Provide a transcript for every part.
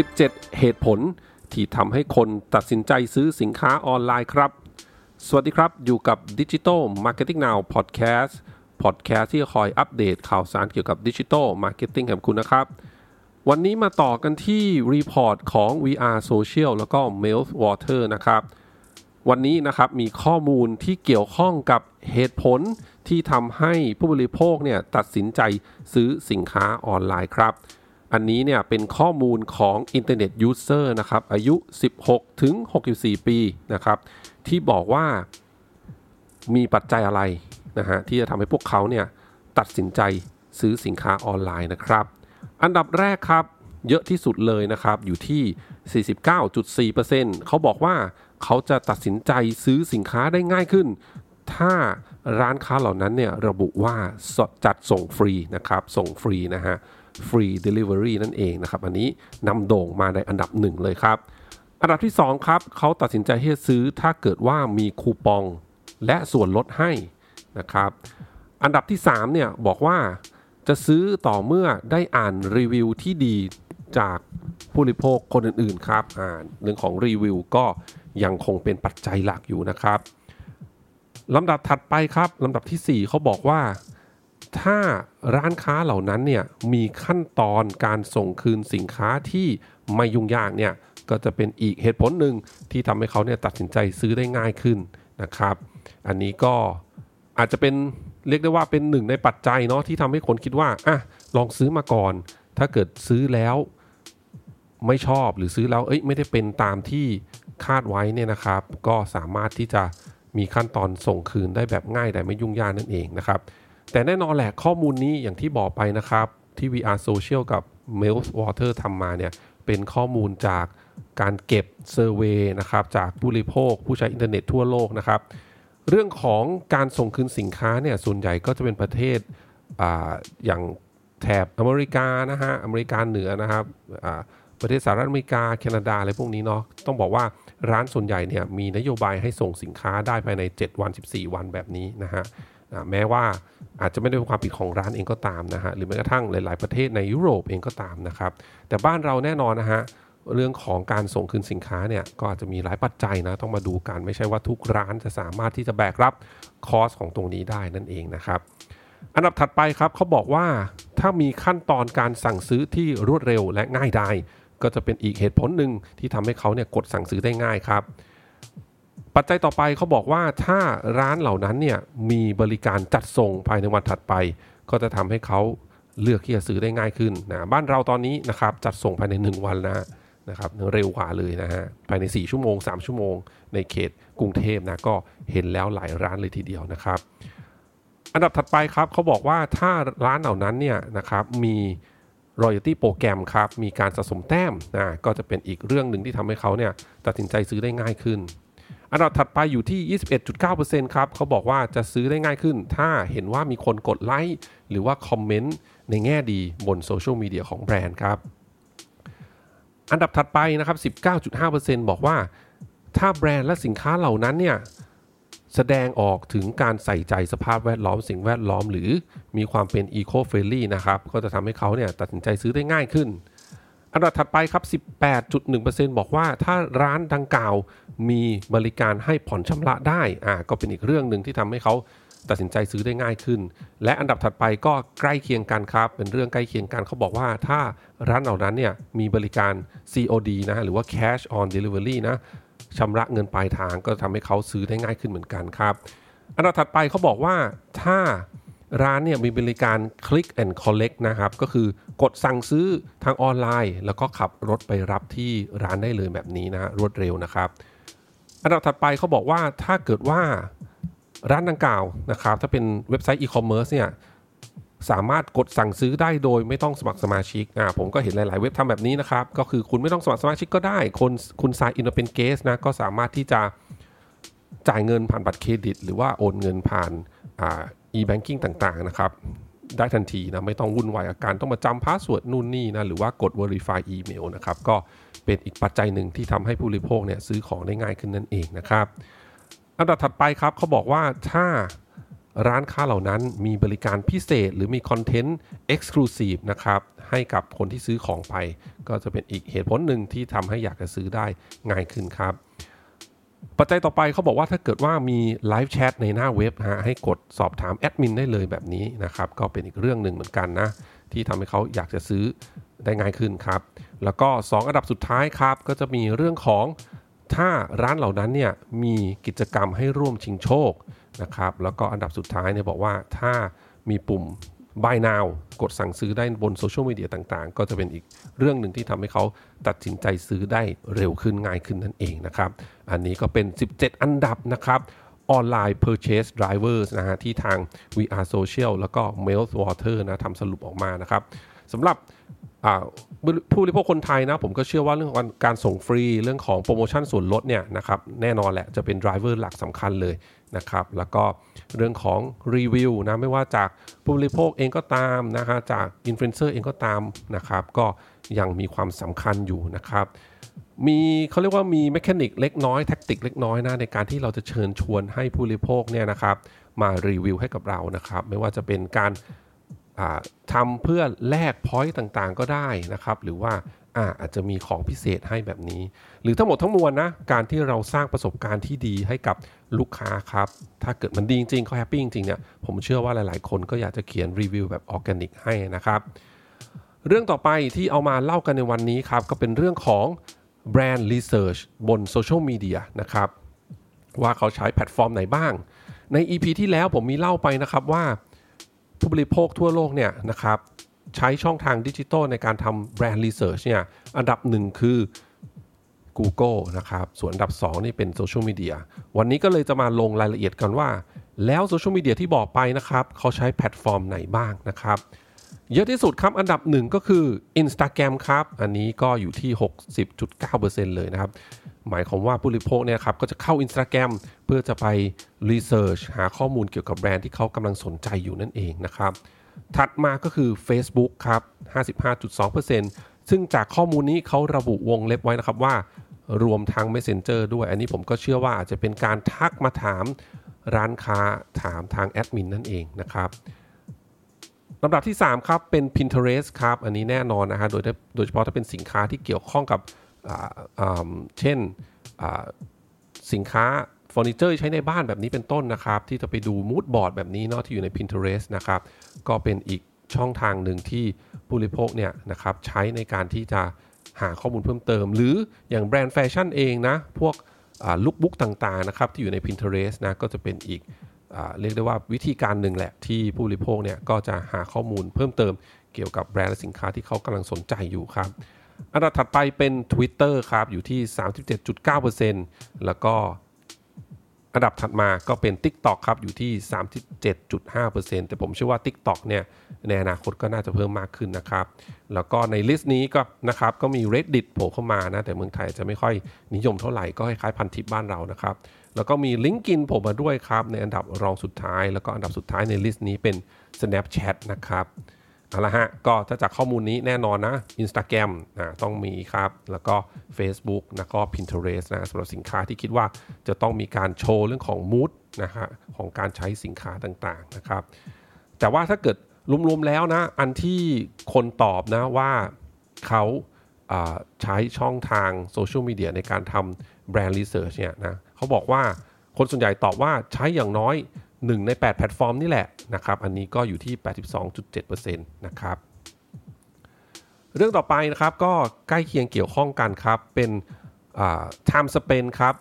17 เหตุผลที่ทำให้คนตัดสินใจซื้อสินค้าออนไลน์ครับ สวัสดีครับอยู่กับ Digital Marketing Now Podcast Podcast ที่คอยอัปเดตข่าวสารเกี่ยวกับ Digital Marketing กับคุณนะครับ วันนี้มาต่อกันที่ report ของ We Are Social แล้วก็ m e l Water นะครับ วันนี้นะครับมีข้อมูลที่เกี่ยวข้องกับเหตุผลที่ทำให้ผู้บริโภคเนี่ยตัดสินใจซื้อสินค้าออนไลน์ครับ อันนี้เนี่ยเป็นข้อมูลของ Internet User นะครับ อายุ 16 ถึง 64 ปีนะครับ ที่บอกว่ามีปัจจัยอะไรนะฮะที่จะทำให้พวกเขาเนี่ยตัดสินใจซื้อสินค้าออนไลน์นะครับ อันดับแรกครับเยอะที่สุดเลยนะครับ อยู่ที่ 49.4%เขาบอกว่าเขาจะตัดสินใจซื้อสินค้าได้ง่ายขึ้น ถ้าร้านค้าเหล่านั้นเนี่ยระบุว่าจัดส่งฟรีนะครับ ส่งฟรีนะฮะ ฟรีเดลิเวอรีนั่นเองนะครับอันนี้นำโด่งมาในอันดับหนึ่งเลยครับ อันดับที่ 2 ครับเขาตัดสินใจที่จะซื้อถ้าเกิดว่ามีคูปองและส่วนลดให้นะครับอันดับที่3เนี่ยบอกว่าจะซื้อต่อเมื่อได้อ่านรีวิวที่ดีจากผู้บริโภคคนอื่นๆครับอ่านเรื่องของรีวิวก็ยังคงเป็นปัจจัยหลักอยู่นะครับลำดับถัดไปครับลำดับที่ 4เขาบอกว่า ถ้าร้านค้าเหล่านั้นเนี่ยมีขั้นตอนการส่งคืนสินค้าที่ไม่ยุ่งยากเนี่ยก็จะเป็นอีกเหตุผลหนึ่งที่ทำให้เขาเนี่ยตัดสินใจซื้อได้ง่ายขึ้นนะครับ อันนี้ก็อาจจะเป็นเรียกได้ว่าเป็นหนึ่งในปัจจัยเนาะที่ทำให้คนคิดว่าอะลองซื้อมาก่อน ถ้าเกิดซื้อแล้วไม่ชอบหรือซื้อแล้วเอ้ยไม่ได้เป็นตามที่คาดไว้เนี่ยนะครับ ก็สามารถที่จะมีขั้นตอนส่งคืนได้แบบง่ายแต่ไม่ยุ่งยากนั่นเองนะครับ แต่แน่นอนแหละข้อมูลนี้อย่างที่บอกไปนะครับ ที่ We Are Social กับ m e l Water ทำมาเนี่ย เป็นข้อมูลจากการเก็บ survey นะครับ จากผู้บริโภค ผู้ใช้อินเทอร์เน็ตทั่วโลกนะครับ เรื่องของการส่งคืนสินค้าเนี่ย ส่วนใหญ่ก็จะเป็นประเทศออย่างแถบอเมริกานะฮะ อเมริกาเหนือนะครับประเทศสหรัฐอเมริกา แคนาดาอะไรพวกนี้เนาะต้องบอกว่าร้านส่วนใหญ่เนี่ยมีนโยบายให้ส่งสินค้าได้ภายใน 7 วัน 14 วันแบบนี้นะฮะ แม้ว่าอาจจะไม่ได้เป็นความผิดของร้านเองก็ตามนะฮะหรือแม้กระทั่งหลาย ๆ ประเทศในยุโรปเองก็ตามนะครับแต่บ้านเราแน่นอนนะฮะเรื่องของการส่งคืนสินค้าเนี่ยก็อาจจะมีหลายปัจจัยนะต้องมาดูกันไม่ใช่ว่าทุกร้านจะสามารถที่จะแบกรับคอสของตรงนี้ได้นั่นเองนะครับอันดับถัดไปครับเขาบอกว่าถ้ามีขั้นตอนการสั่งซื้อที่รวดเร็วและง่ายดายก็จะเป็นอีกเหตุผลหนึ่งที่ทำให้เขาเนี่ยกดสั่งซื้อได้ง่ายครับ ปัจจัยต่อไปเขาบอกว่าถ้าร้านเหล่านั้นเนี่ยมีบริการจัดส่งภายในวันถัดไป ก็จะทำให้เขาเลือกที่จะซื้อได้ง่ายขึ้นนะบ้านเราตอนนี้นะครับจัดส่งภายใน 1 วันนะนะครับเร็วกว่าเลยนะฮะภายใน 4 ชั่วโมง 3 ชั่วโมง ในเขตกรุงเทพนะก็เห็นแล้วหลายร้านเลยทีเดียวนะครับ อันดับถัดไปครับเขาบอกว่าถ้าร้านเหล่านั้นเนี่ยนะครับมี royalty โปรแกรมครับมีการสะสมแต้มนะก็จะเป็นอีกเรื่องหนึ่งที่ทำให้เขาเนี่ยตัดสินใจซื้อได้ง่ายขึ้น อันดับถัดไปอยู่ที่ 21.9%ครับเขาบอกว่าจะซื้อได้ง่ายขึ้น ถ้าเห็นว่ามีคนกดไลค์หรือว่าคอมเมนต์ในแง่ดีบนโซเชียลมีเดียของแบรนด์ครับ อันดับถัดไปนะครับ 19.5%บอกว่า ถ้าแบรนด์และสินค้าเหล่านั้นเนี่ยแสดงออกถึงการใส่ใจสภาพแวดล้อมสิ่งแวดล้อม หรือมีความเป็น eco-friendly นะครับ ก็จะทำให้เขาเนี่ยตัดสินใจซื้อได้ง่ายขึ้น อันดับถัดไปครับ 18.1%บอกว่าถ้าร้านดังกล่าวมีบริการให้ผ่อนชำระได้อ่าก็เป็นอีกเรื่องหนึ่งที่ทำให้เขาตัดสินใจซื้อได้ง่ายขึ้น และอันดับถัดไปก็ใกล้เคียงกันครับ เป็นเรื่องใกล้เคียงกันเขาบอกว่าถ้าร้านเหล่านั้นเนี่ยมีบริการ COD นะหรือว่า Cash on Delivery นะชำระเงินปลายทางก็ทำให้เขาซื้อได้ง่ายขึ้นเหมือนกันครับ อันดับถัดไปเขาบอกว่าถ้า ร้านเนี่ยมีบริการ Click and Collect นะครับ ก็คือกดสั่งซื้อทางออนไลน์ แล้วก็ขับรถไปรับที่ร้านได้เลยแบบนี้นะรวดเร็วนะครับ อันดับถัดไปเขาบอกว่าถ้าเกิดว่าร้านดังกล่าวนะครับ ถ้าเป็นเว็บไซต์อีคอมเมิร์ซเนี่ยสามารถกดสั่งซื้อได้โดยไม่ต้องสมัครสมาชิกอ่าผมก็เห็นหลาย ๆ เว็บทำแบบนี้นะครับ ก็คือคุณไม่ต้องสมัครสมาชิกก็ได้ คนคุณซายอินเป็นเกสนะ ก็สามารถที่จะจ่ายเงินผ่านบัตรเครดิต หรือว่าโอนเงินผ่านอ่า e-banking ต่างๆนะครับได้ทันทีนะไม่ต้องวุ่นวายกับการต้องมาจำ password นู่นนี่นะหรือว่ากด verify email นะครับก็เป็นอีกปัจจัยหนึ่งที่ทำให้ผู้บริโภคเนี่ยซื้อของได้ง่ายขึ้นนั่นเองนะครับ อันดับถัดไปครับเขาบอกว่าถ้าร้านค้าเหล่านั้นมีบริการพิเศษ หรือมีคอนเทนต์ Exclusive นะครับให้กับคนที่ซื้อของไป ก็จะเป็นอีกเหตุผลหนึ่งที่ทำให้อยากจะซื้อได้ง่ายขึ้นครับ ปัจจัยต่อไปเขาบอกว่าถ้าเกิดว่ามี live chat ในหน้าเว็บฮะให้กดสอบถามแอดมินได้เลยแบบนี้นะครับ ก็เป็นอีกเรื่องหนึ่งเหมือนกันนะ ที่ทำให้เขาอยากจะซื้อได้ง่ายขึ้นครับ แล้วก็ 2 อันดับสุดท้ายครับ ก็จะมีเรื่องของถ้าร้านเหล่านั้นเนี่ยมีกิจกรรมให้ร่วมชิงโชคนะครับ แล้วก็อันดับสุดท้ายเนี่ยบอกว่าถ้ามีปุ่ม buy now กดสั่งซื้อได้บนโซเชียลมีเดียต่างๆ ก็จะเป็นอีกเรื่องหนึ่งที่ทำให้เขาตัดสินใจซื้อได้เร็วขึ้นง่ายขึ้นนั่นเองนะครับ อันนี้ก็เป็น 17 อันดับนะครับออนไลน์ purchase drivers นะฮะที่ทาง VR Social แล้วก็ Melt Water นะทำสรุปออกมานะครับสำหรับ ผู้บริโภคคนไทยนะ ผมก็เชื่อว่าเรื่องของการส่งฟรีเรื่องของโปรโมชั่นส่วนลดเนี่ยนะครับแน่นอนแหละจะเป็น driver หลักสำคัญเลยนะครับแล้วก็เรื่องของรีวิวนะไม่ว่าจากผู้บริโภคเองก็ตามนะฮะจากอินฟลูเอนเซอร์เองก็ตามนะครับก็ยังมีความสำคัญอยู่นะครับมีเขาเรียกว่ามี mechanic เล็กน้อย tactic เล็กน้อยนะในการที่เราจะเชิญชวนให้ผู้บริโภคเนี่ยนะครับมารีวิวให้กับเรานะครับไม่ว่าจะเป็นการ ทำเพื่อแลก point ต่างๆ ก็ได้นะครับ หรือว่าอาอาจจะมีของพิเศษให้แบบนี้ หรือทั้งหมดทั้งมวลนะ การที่เราสร้างประสบการณ์ที่ดีให้กับลูกค้าครับ ถ้าเกิดมันดีจริงๆเขาแฮปปี้จริงๆเนี่ยผมเชื่อว่าหลายๆ คนก็อยากจะเขียนรีวิวแบบออร์แกนิกให้นะครับ เรื่องต่อไปที่เอามาเล่ากันในวันนี้ครับ ก็เป็นเรื่องของ brand research บนโซเชียลมีเดียนะครับว่าเขาใช้แพลตฟอร์มไหนบ้าง ใน EP ที่แล้วผมมีเล่าไปนะครับว่า ผู้บริโภคทั่วโลกเนี่ยนะครับใช้ช่องทางดิจิทัลในการทำ brand research เนี่ยอันดับหนึ่งคือ Google นะครับ ส่วนอันดับ 2 นี่เป็นโซเชียลมีเดียวันนี้ก็เลยจะมาลงรายละเอียดกันว่า แล้วโซเชียลมีเดียที่บอกไปนะครับ เขาใช้แพลตฟอร์มไหนบ้างนะครับ เยอะที่สุดครับ อันดับหนึ่งก็คือ Instagram ครับ อันนี้ก็อยู่ที่ 60.9%เลยนะครับ หมายความว่าผู้บริโภคเนี่ยครับก็จะเข้า Instagram เพื่อจะไปรีเสิร์ชหาข้อมูลเกี่ยวกับแบรนด์ที่เขากำลังสนใจอยู่นั่นเองนะครับ ถัดมาก็คือ Facebook ครับ 55.2%ซึ่งจากข้อมูลนี้เขาระบุวงเล็บไว้นะครับว่ารวมทั้ง Messenger ด้วย อันนี้ผมก็เชื่อว่าอาจจะเป็นการทักมาถามร้านค้าถามทางแอดมินนั่นเองนะครับลำดับที่ 3 ครับ เป็น Pinterest ครับ อันนี้แน่นอนนะฮะโดยโดยเฉพาะถ้าเป็นสินค้าที่เกี่ยวข้องกับ เช่นสินค้าเฟอร์นิเจอร์ใช้ในบ้านแบบนี้เป็นต้นนะครับ ที่จะไปดู mood board แบบนี้เนาะที่อยู่ใน Pinterest นะครับ ก็เป็นอีกช่องทางหนึ่งที่ผู้บริโภคเนี่ยนะครับใช้ในการที่จะหาข้อมูลเพิ่มเติม หรืออย่างแบรนด์แฟชั่นเองนะ พวก lookbook ต่างๆนะครับที่อยู่ใน Pinterest นะก็จะเป็นอีกเรียกได้ว่าวิธีการหนึ่งแหละที่ผู้บริโภคเนี่ยก็จะหาข้อมูลเพิ่มเติมเกี่ยวกับแบรนด์และสินค้าที่เขากำลังสนใจอยู่ครับ อันดับถัดไปเป็น Twitter ครับ อยู่ที่ 37.9%แล้วก็อันดับถัดมาก็เป็น TikTok ครับ อยู่ที่ 37.5%แต่ผมเชื่อว่า TikTok เนี่ยในอนาคตก็น่าจะเพิ่มมากขึ้นนะครับ แล้วก็ใน list นี้ก็นะครับก็มี Reddit โผล่เข้ามานะ แต่เมืองไทยจะไม่ค่อยนิยมเท่าไหร่ก็คล้ายๆพันทิปบ้านเรานะครับ แล้วก็มี LinkedIn โผล่มาด้วยครับ ในอันดับรองสุดท้าย แล้วก็อันดับสุดท้ายใน list นี้เป็น Snapchat นะครับ เอาละฮะ ก็ถ้าจากข้อมูลนี้แน่นอนนะ Instagram นะต้องมีครับ แล้วก็ Facebook แล้วก็ Pinterest นะสำหรับสินค้าที่คิดว่าจะต้องมีการโชว์เรื่องของมูดนะฮะของการใช้สินค้าต่างๆนะครับ แต่ว่าถ้าเกิดรวมๆแล้วนะ อันที่คนตอบนะว่าเขาใช้ช่องทางโซเชียลมีเดียในการทำแบรนด์รีเสิร์ชเนี่ยนะเขาบอกว่าคนส่วนใหญ่ตอบว่าใช้อย่างน้อย 1 ใน 8 แพลตฟอร์มนี่แหละนะครับ อันนี้ก็อยู่ที่ 82.7%นะครับ เรื่องต่อไปนะครับก็ใกล้เคียงเกี่ยวข้องกันครับ เป็น time spend ครับ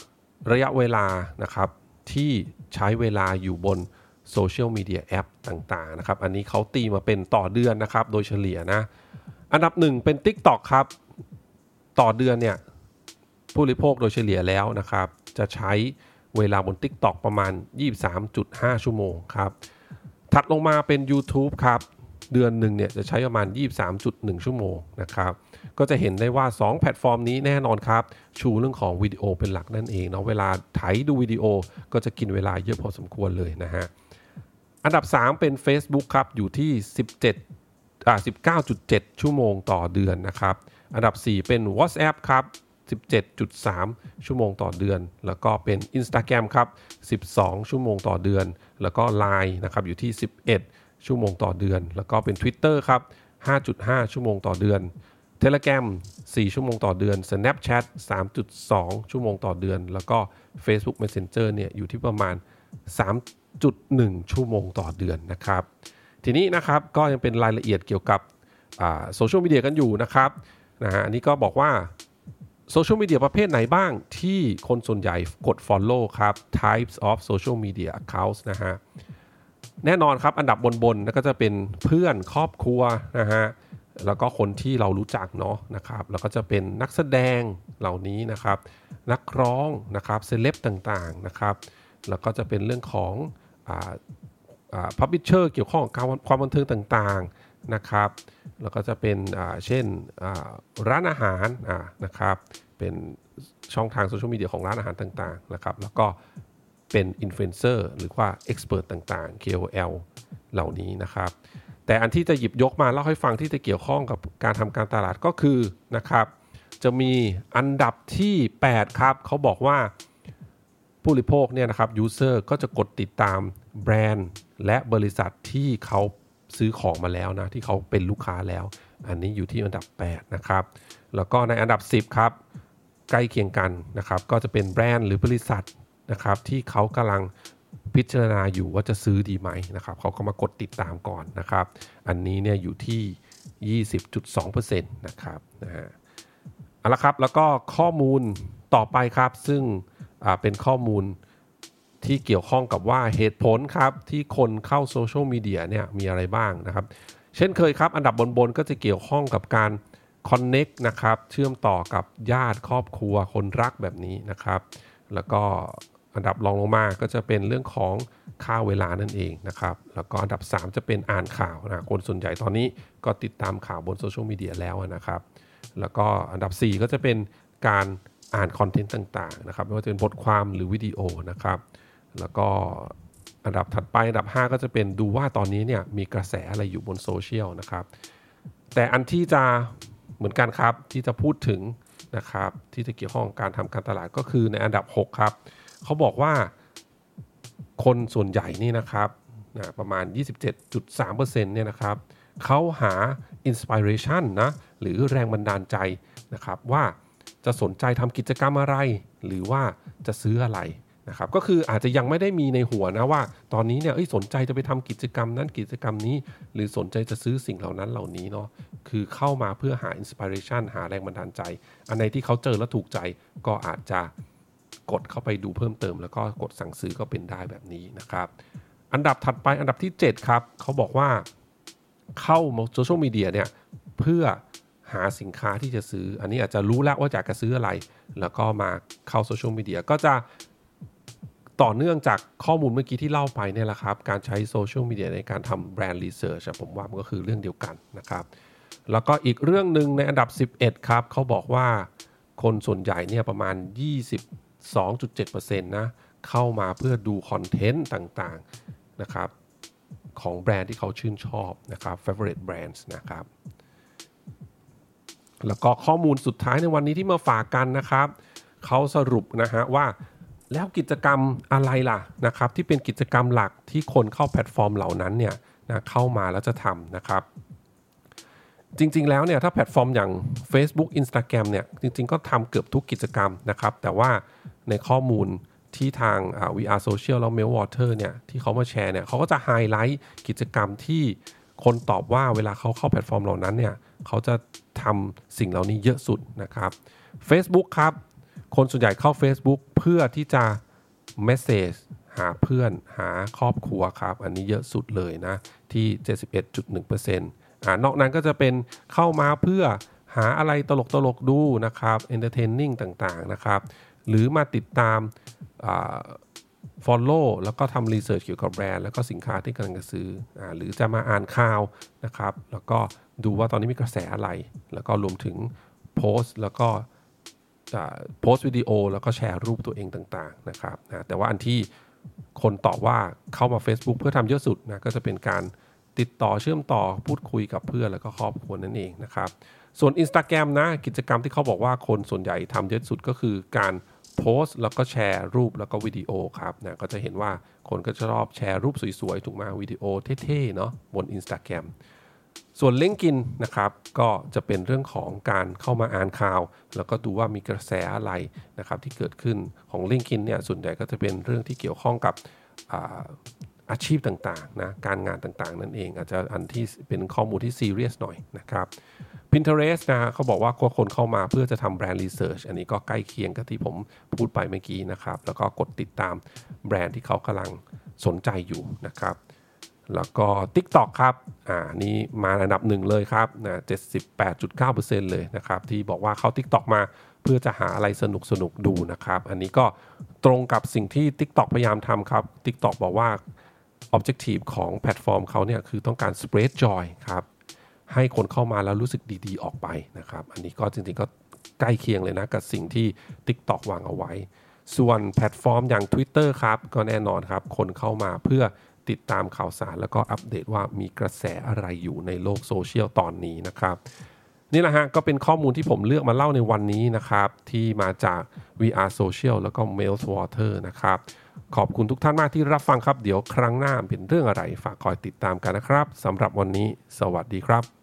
ระยะเวลานะครับที่ใช้เวลาอยู่บนโซเชียลมีเดียแอปต่างๆนะครับ อันนี้เขาตีมาเป็นต่อเดือนนะครับ โดยเฉลี่ยนะ อันดับหนึ่งเป็น TikTok ครับ ต่อเดือนเนี่ยผู้บริโภคโดยเฉลี่ยแล้วนะครับ จะใช้ เวลาบน TikTok ประมาณ 23.5 ชั่วโมงครับถัดลงมาเป็น YouTube ครับเดือนหนึ่งเนี่ยจะใช้ประมาณ 23.1 ชั่วโมงนะครับก็จะเห็นได้ว่า 2 แพลตฟอร์มนี้แน่นอนครับ ชูเรื่องของวิดีโอเป็นหลักนั่นเองเนาะเวลาไถดูวิดีโอก็จะกินเวลาเยอะพอสมควรเลยนะฮะอันดับ 3 เป็น Facebook ครับอยู่ที่ 17อ่า19.7 ชั่วโมงต่อเดือนนะครับอันดับ 4 เป็น WhatsApp ครับ 17.3 ชั่วโมงต่อเดือน แล้วก็เป็น Instagram ครับ 12 ชั่วโมงต่อเดือน แล้วก็ Line นะครับอยู่ที่ 11 ชั่วโมงต่อเดือน แล้วก็เป็น Twitter ครับ 5.5 ชั่วโมงต่อเดือน Telegram 4 ชั่วโมงต่อเดือน Snapchat 3.2 ชั่วโมงต่อเดือน แล้วก็ Facebook Messenger เนี่ยอยู่ที่ประมาณ 3.1 ชั่วโมงต่อเดือนนะครับ ทีนี้นะครับก็ยังเป็นรายละเอียดเกี่ยวกับโซเชียลมีเดียกันอยู่นะครับนะฮะอันนี้ก็บอกว่า โซเชียลมีเดียประเภทไหนบ้างที่คนส่วนใหญ่กด Follow ครับ types of social media accounts นะฮะ แน่นอนครับอันดับบนๆก็จะเป็นเพื่อนครอบครัวนะฮะ แล้วก็คนที่เรารู้จักเนาะนะครับ แล้วก็จะเป็นนักแสดงเหล่านี้นะครับ นักร้องนะครับเซเลบต่างๆนะครับ แล้วก็จะเป็นเรื่องของ publisher เกี่ยวข้องกับความบันเทิงต่างๆนะครับ แล้วก็จะเป็นเช่นร้านอาหารนะครับ เป็นช่องทางโซเชียลมีเดียของร้านอาหารต่างๆนะครับ แล้วก็เป็นอินฟลูเอนเซอร์หรือว่า expert ต่างๆ KOL เหล่านี้นะครับ แต่อันที่จะหยิบยกมาเล่าให้ฟังที่จะเกี่ยวข้องกับการทำการตลาดก็คือนะครับ จะมีอันดับที่ 8 ครับ เขาบอกว่าผู้บริโภคเนี่ยนะครับ user ก็จะกดติดตามแบรนด์และบริษัทที่เขา ซื้อของมาแล้วนะที่เขาเป็นลูกค้าแล้ว อันนี้อยู่ที่อันดับ 8 นะครับ แล้วก็ในอันดับ 10 ครับใกล้เคียงกันนะครับ ก็จะเป็นแบรนด์หรือบริษัทนะครับ ที่เขากำลังพิจารณาอยู่ว่าจะซื้อดีไหมนะครับเขาก็มากดติดตามก่อนนะครับ อันนี้เนี่ยอยู่ที่ 20.2%นะครับนะฮะเอาละครับแล้วก็ข้อมูลต่อไปครับ ซึ่งเป็นข้อมูล ที่เกี่ยวข้องกับว่าเหตุผลครับ ที่คนเข้าโซเชียลมีเดียเนี่ยมีอะไรบ้างนะครับ เช่นเคยครับ อันดับบนๆก็จะเกี่ยวข้องกับการคอนเน็กนะครับ เชื่อมต่อกับญาติครอบครัวคนรักแบบนี้นะครับ แล้วก็อันดับรองลงมาก็จะเป็นเรื่องของฆ่าเวลานั่นเองนะครับ แล้วก็อันดับ 3 จะเป็นอ่านข่าวนะคนส่วนใหญ่ตอนนี้ก็ติดตามข่าวบนโซเชียลมีเดียแล้วนะครับ แล้วก็อันดับ 4 ก็จะเป็นการอ่านคอนเทนต์ต่างๆนะครับไม่ว่าจะเป็นบทความหรือวิดีโอนะครับ แล้วก็อันดับถัดไปอันดับ 5 ก็จะเป็นดูว่าตอนนี้เนี่ยมีกระแสอะไรอยู่บนโซเชียลนะครับ แต่อันที่จะเหมือนกันครับที่จะพูดถึงนะครับที่จะเกี่ยวข้องการทำการตลาดก็คือในอันดับ 6 ครับเขาบอกว่าคนส่วนใหญ่นี่นะครับนะประมาณ 27.3%เนี่ยนะครับเขาหา inspiration นะหรือแรงบันดาลใจนะครับว่าจะสนใจทำกิจกรรมอะไร หรือว่าจะซื้ออะไร นะครับก็คืออาจจะยังไม่ได้มีในหัวนะว่า ตอนนี้เนี่ยสนใจจะไปทำกิจกรรมนั้นกิจกรรมนี้ หรือสนใจจะซื้อสิ่งเหล่านั้นเหล่านี้เนาะคือเข้ามาเพื่อหา inspiration หาแรงบันดาลใจ อันไหนที่เขาเจอแล้วถูกใจก็อาจจะกดเข้าไปดูเพิ่มเติม แล้วก็กดสั่งซื้อก็เป็นได้แบบนี้นะครับ อันดับถัดไปอันดับที่ 7 ครับ เขาบอกว่าเข้าโซเชียลมีเดียเนี่ยเพื่อหาสินค้าที่จะซื้อ อันนี้อาจจะรู้แล้วว่าอยากจะซื้ออะไร แล้วก็มาเข้าโซเชียลมีเดียก็จะ ต่อเนื่องจากข้อมูลเมื่อกี้ที่เล่าไปเนี่ยแหละครับ การใช้โซเชียลมีเดียในการทำแบรนด์รีเสิร์ชผมว่ามันก็คือเรื่องเดียวกันนะครับ แล้วก็อีกเรื่องหนึ่งในอันดับ 11 ครับเขาบอกว่าคนส่วนใหญ่เนี่ยประมาณ 22.7%นะเข้ามาเพื่อดูคอนเทนต์ต่างๆนะครับของแบรนด์ที่เขาชื่นชอบนะครับ favorite brands นะครับ แล้วก็ข้อมูลสุดท้ายในวันนี้ที่มาฝากกันนะครับ เขาสรุปนะฮะว่า แล้วกิจกรรมอะไรล่ะนะครับที่เป็นกิจกรรมหลักที่คนเข้าแพลตฟอร์มเหล่านั้นเนี่ยนะเข้ามาแล้วจะทำนะครับ จริงๆแล้วเนี่ยถ้าแพลตฟอร์มอย่าง Facebook Instagram เนี่ยจริงๆ ก็ทำเกือบทุกกิจกรรมนะครับ แต่ว่าในข้อมูลที่ทาง We Are Social แล้ว Meltwater เนี่ยที่เขามาแชร์เนี่ยเขาก็จะไฮไลท์กิจกรรมที่คนตอบว่าเวลาเขาเข้าแพลตฟอร์มเหล่านั้นเนี่ยเขาจะทำสิ่งเหล่านี้เยอะสุดนะครับ Facebook ครับ คนส่วนใหญ่เข้า Facebook เพื่อที่จะ message หาเพื่อนหาครอบครัวครับ อันนี้เยอะสุดเลยนะ ที่ 71.1%อ่านอกนั้นก็จะเป็นเข้ามาเพื่อหาอะไรตลกตลกดูนะครับ entertaining ต่างๆนะครับ หรือมาติดตาม follow แล้วก็ทำรีเสิร์ชเกี่ยวกับแบรนด์แล้วก็สินค้าที่กำลังจะซื้ออหรือจะมาอ่านข่าวนะครับ แล้วก็ดูว่าตอนนี้มีกระแสอะไร แล้วก็รวมถึงโพสต์ แล้วก็ โพสต์วิดีโอแล้วก็แชร์รูปตัวเองต่างๆนะครับนะแต่ว่าอันที่คนตอบว่าเข้ามา Facebook เพื่อทำเยอะสุดนะก็จะเป็นการติดต่อเชื่อมต่อพูดคุยกับเพื่อนแล้วก็ครอบครัวนั่นเองนะครับส่วน Instagram นะกิจกรรมที่เขาบอกว่าคนส่วนใหญ่ทำเยอะสุดก็คือการโพสต์แล้วก็แชร์รูปแล้วก็วิดีโอครับนะก็จะเห็นว่าคนก็ชอบแชร์รูปสวยๆ ถูกมาวิดีโอเท่ๆเนาะบน Instagram ส่วน l i n k ์กินนะครับก็จะเป็นเรื่องของการเข้ามาอ่านข่าว แล้วก็ดูว่ามีกระแสอะไรนะครับที่เกิดขึ้นของ l i n k ์กินเนี่ยส่วนใหญ่ก็จะเป็นเรื่องที่เกี่ยวข้องกับอาอาชีพต่างๆนะการงานต่างๆ นั่นเอง อาจจะอันที่เป็นข้อมูลที่ซีเรียสหน่อยนะครับ Pinterest นะเขาบอกว่าคนเข้ามาเพื่อจะทำ brand research อันนี้ก็ใกล้เคียงกับที่ผมพูดไปเมื่อกี้นะครับ แล้วก็กดติดตามแบรนด์ที่เขากำลังสนใจอยู่นะครับ แล้วก็ TikTok ครับ อ่า นี้มาอันดับหนึ่งเลยครับนะ78.9%เลยนะครับ ที่บอกว่าเข้า TikTok มาเพื่อจะหาอะไรสนุกสนุกดูนะครับ อันนี้ก็ตรงกับสิ่งที่ TikTok พยายามทำครับ TikTok บอกว่า Objective ของแพลตฟอร์มเขาเนี่ยคือต้องการ spread joy ครับ ให้คนเข้ามาแล้วรู้สึกดีๆ ออกไปนะครับ อันนี้ก็จริงๆก็ใกล้เคียงเลยนะกับสิ่งที่ TikTok วางเอาไว้ ส่วนแพลตฟอร์มอย่าง Twitter ครับ ก็แน่นอนครับ คนเข้ามาเพื่อ ติดตามข่าวสาร แล้วก็อัปเดตว่ามีกระแสอะไรอยู่ในโลกโซเชียลตอนนี้นะครับ นี่แหละฮะก็เป็นข้อมูลที่ผมเลือกมาเล่าในวันนี้นะครับ ที่มาจาก VR Social แล้วก็ Mails Water นะครับ ขอบคุณทุกท่านมากที่รับฟังครับ เดี๋ยวครั้งหน้าเป็นเรื่องอะไรฝากคอยติดตามกันนะครับสำหรับวันนี้ สวัสดีครับ